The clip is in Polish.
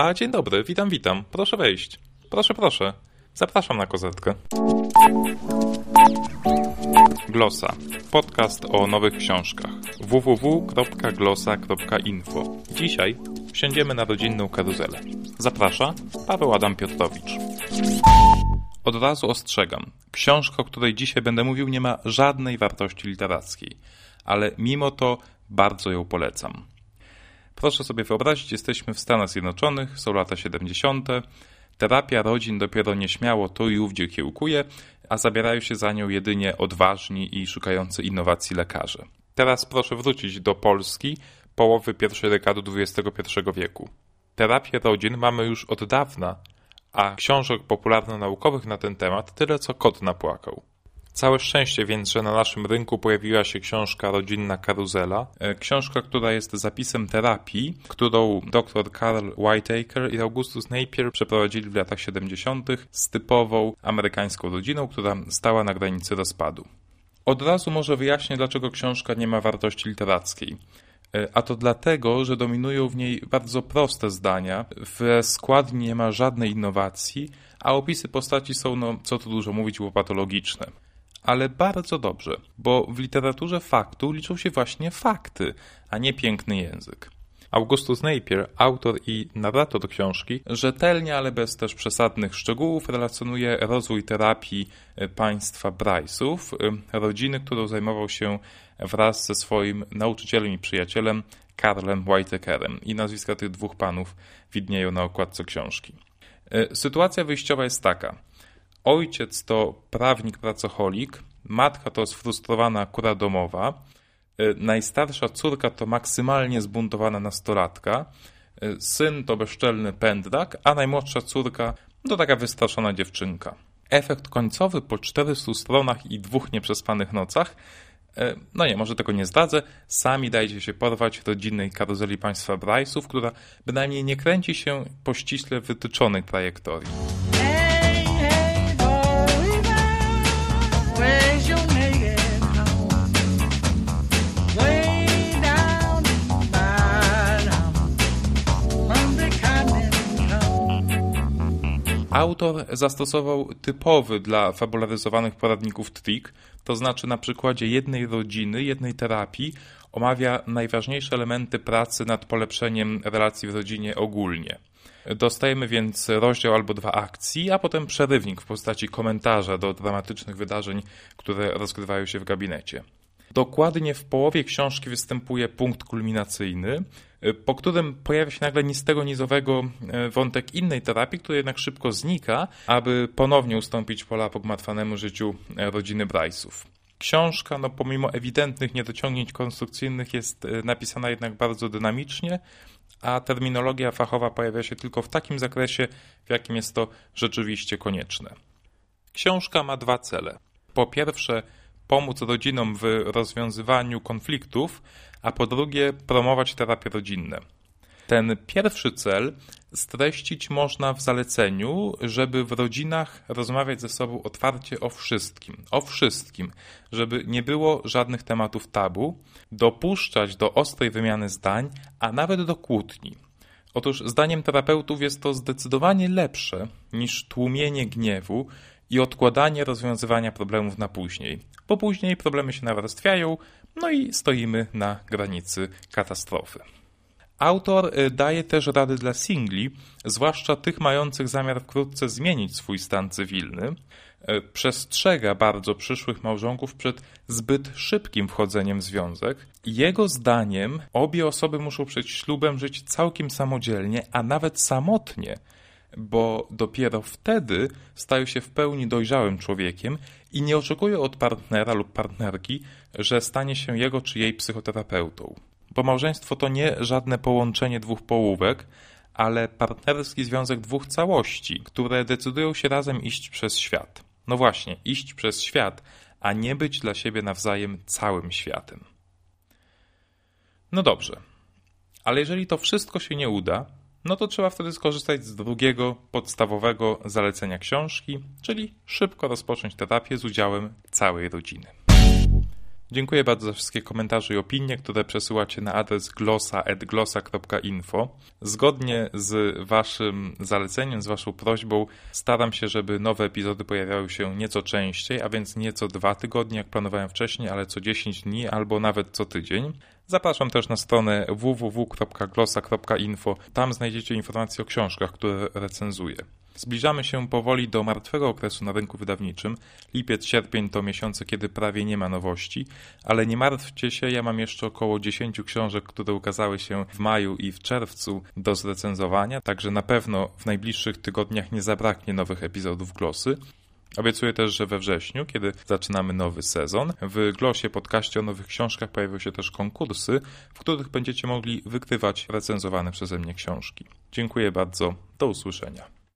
A dzień dobry, witam, witam. Proszę wejść. Proszę, proszę. Zapraszam na kozetkę. Glosa. Podcast o nowych książkach. www.glosa.info. Dzisiaj wsiądziemy na rodzinną karuzelę. Zaprasza Paweł Adam Piotrowicz. Od razu ostrzegam. Książka, o której dzisiaj będę mówił, nie ma żadnej wartości literackiej, ale mimo to bardzo ją polecam. Proszę sobie wyobrazić, jesteśmy w Stanach Zjednoczonych, są lata 70. Terapia rodzin dopiero nieśmiało tu i ówdzie kiełkuje, a zabierają się za nią jedynie odważni i szukający innowacji lekarze. Teraz proszę wrócić do Polski połowy pierwszej dekady XXI wieku. Terapię rodzin mamy już od dawna, a książek popularno-naukowych na ten temat tyle co kot napłakał. Całe szczęście więc, że na naszym rynku pojawiła się książka Rodzinna Karuzela. E, książka, która jest zapisem terapii, którą dr Carl Whitaker i Augustus Napier przeprowadzili w latach 70. z typową amerykańską rodziną, która stała na granicy rozpadu. Od razu może wyjaśnię, dlaczego książka nie ma wartości literackiej. E, a to dlatego, że dominują w niej bardzo proste zdania, w skład nie ma żadnej innowacji, a opisy postaci są, no co tu dużo mówić, łopatologiczne ale bardzo dobrze, bo w literaturze faktu liczą się właśnie fakty, a nie piękny język. Augustus Napier, autor i narrator książki, rzetelnie, ale bez też przesadnych szczegółów relacjonuje rozwój terapii e, państwa Bryce'ów, e, rodziny, którą zajmował się wraz ze swoim nauczycielem i przyjacielem Karlem Whitakerem. I nazwiska tych dwóch panów widnieją na okładce książki. E, sytuacja wyjściowa jest taka. Ojciec to prawnik pracocholik, matka to sfrustrowana kura domowa, y, najstarsza córka to maksymalnie zbuntowana nastolatka, y, syn to bezczelny pędrak, a najmłodsza córka to taka wystraszona dziewczynka. Efekt końcowy po 400 stronach i dwóch nieprzespanych nocach y, no nie, może tego nie zdradzę. Sami dajcie się porwać rodzinnej karuzeli państwa Bryce'ów, która bynajmniej nie kręci się po ściśle wytyczonej trajektorii. Autor zastosował typowy dla fabularyzowanych poradników trik, to znaczy na przykładzie jednej rodziny, jednej terapii omawia najważniejsze elementy pracy nad polepszeniem relacji w rodzinie ogólnie. Dostajemy więc rozdział albo dwa akcji, a potem przerywnik w postaci komentarza do dramatycznych wydarzeń, które rozgrywają się w gabinecie. Dokładnie w połowie książki występuje punkt kulminacyjny, po którym pojawia się nagle nic tego nizowego e, wątek innej terapii, który jednak szybko znika, aby ponownie ustąpić pola pogmatwanemu życiu e, rodziny Bryce'ów. Książka, no pomimo ewidentnych niedociągnięć konstrukcyjnych, jest napisana jednak bardzo dynamicznie, a terminologia fachowa pojawia się tylko w takim zakresie, w jakim jest to rzeczywiście konieczne. Książka ma dwa cele. Po pierwsze, pomóc rodzinom w rozwiązywaniu konfliktów, a po drugie promować terapie rodzinne. Ten pierwszy cel streścić można w zaleceniu, żeby w rodzinach rozmawiać ze sobą otwarcie o wszystkim. O wszystkim, żeby nie było żadnych tematów tabu, dopuszczać do ostrej wymiany zdań, a nawet do kłótni. Otóż zdaniem terapeutów jest to zdecydowanie lepsze niż tłumienie gniewu i odkładanie rozwiązywania problemów na później, bo później problemy się nawarstwiają, no i stoimy na granicy katastrofy. Autor y, daje też rady dla singli, zwłaszcza tych mających zamiar wkrótce zmienić swój stan cywilny. Y, przestrzega bardzo przyszłych małżonków przed zbyt szybkim wchodzeniem w związek. Jego zdaniem obie osoby muszą przed ślubem żyć całkiem samodzielnie, a nawet samotnie, bo dopiero wtedy stają się w pełni dojrzałym człowiekiem i nie oczekują od partnera lub partnerki, że stanie się jego czy jej psychoterapeutą. Bo małżeństwo to nie żadne połączenie dwóch połówek, ale partnerski związek dwóch całości, które decydują się razem iść przez świat. No właśnie, iść przez świat, a nie być dla siebie nawzajem całym światem. No dobrze, ale jeżeli to wszystko się nie uda, no to trzeba wtedy skorzystać z drugiego, podstawowego zalecenia książki, czyli szybko rozpocząć terapię z udziałem całej rodziny. Dziękuję bardzo za wszystkie komentarze i opinie, które przesyłacie na adres glossa.glossa.info. Zgodnie z Waszym zaleceniem, z Waszą prośbą, staram się, żeby nowe epizody pojawiały się nieco częściej, a więc nieco dwa tygodnie, jak planowałem wcześniej, ale co 10 dni albo nawet co tydzień. Zapraszam też na stronę www.glossa.info. Tam znajdziecie informacje o książkach, które recenzuję. Zbliżamy się powoli do martwego okresu na rynku wydawniczym. Lipiec, sierpień to miesiące, kiedy prawie nie ma nowości, ale nie martwcie się, ja mam jeszcze około 10 książek, które ukazały się w maju i w czerwcu do zrecenzowania, także na pewno w najbliższych tygodniach nie zabraknie nowych epizodów Glosy. Obiecuję też, że we wrześniu, kiedy zaczynamy nowy sezon, w Glosie podcaście o nowych książkach pojawią się też konkursy, w których będziecie mogli wykrywać recenzowane przeze mnie książki. Dziękuję bardzo, do usłyszenia.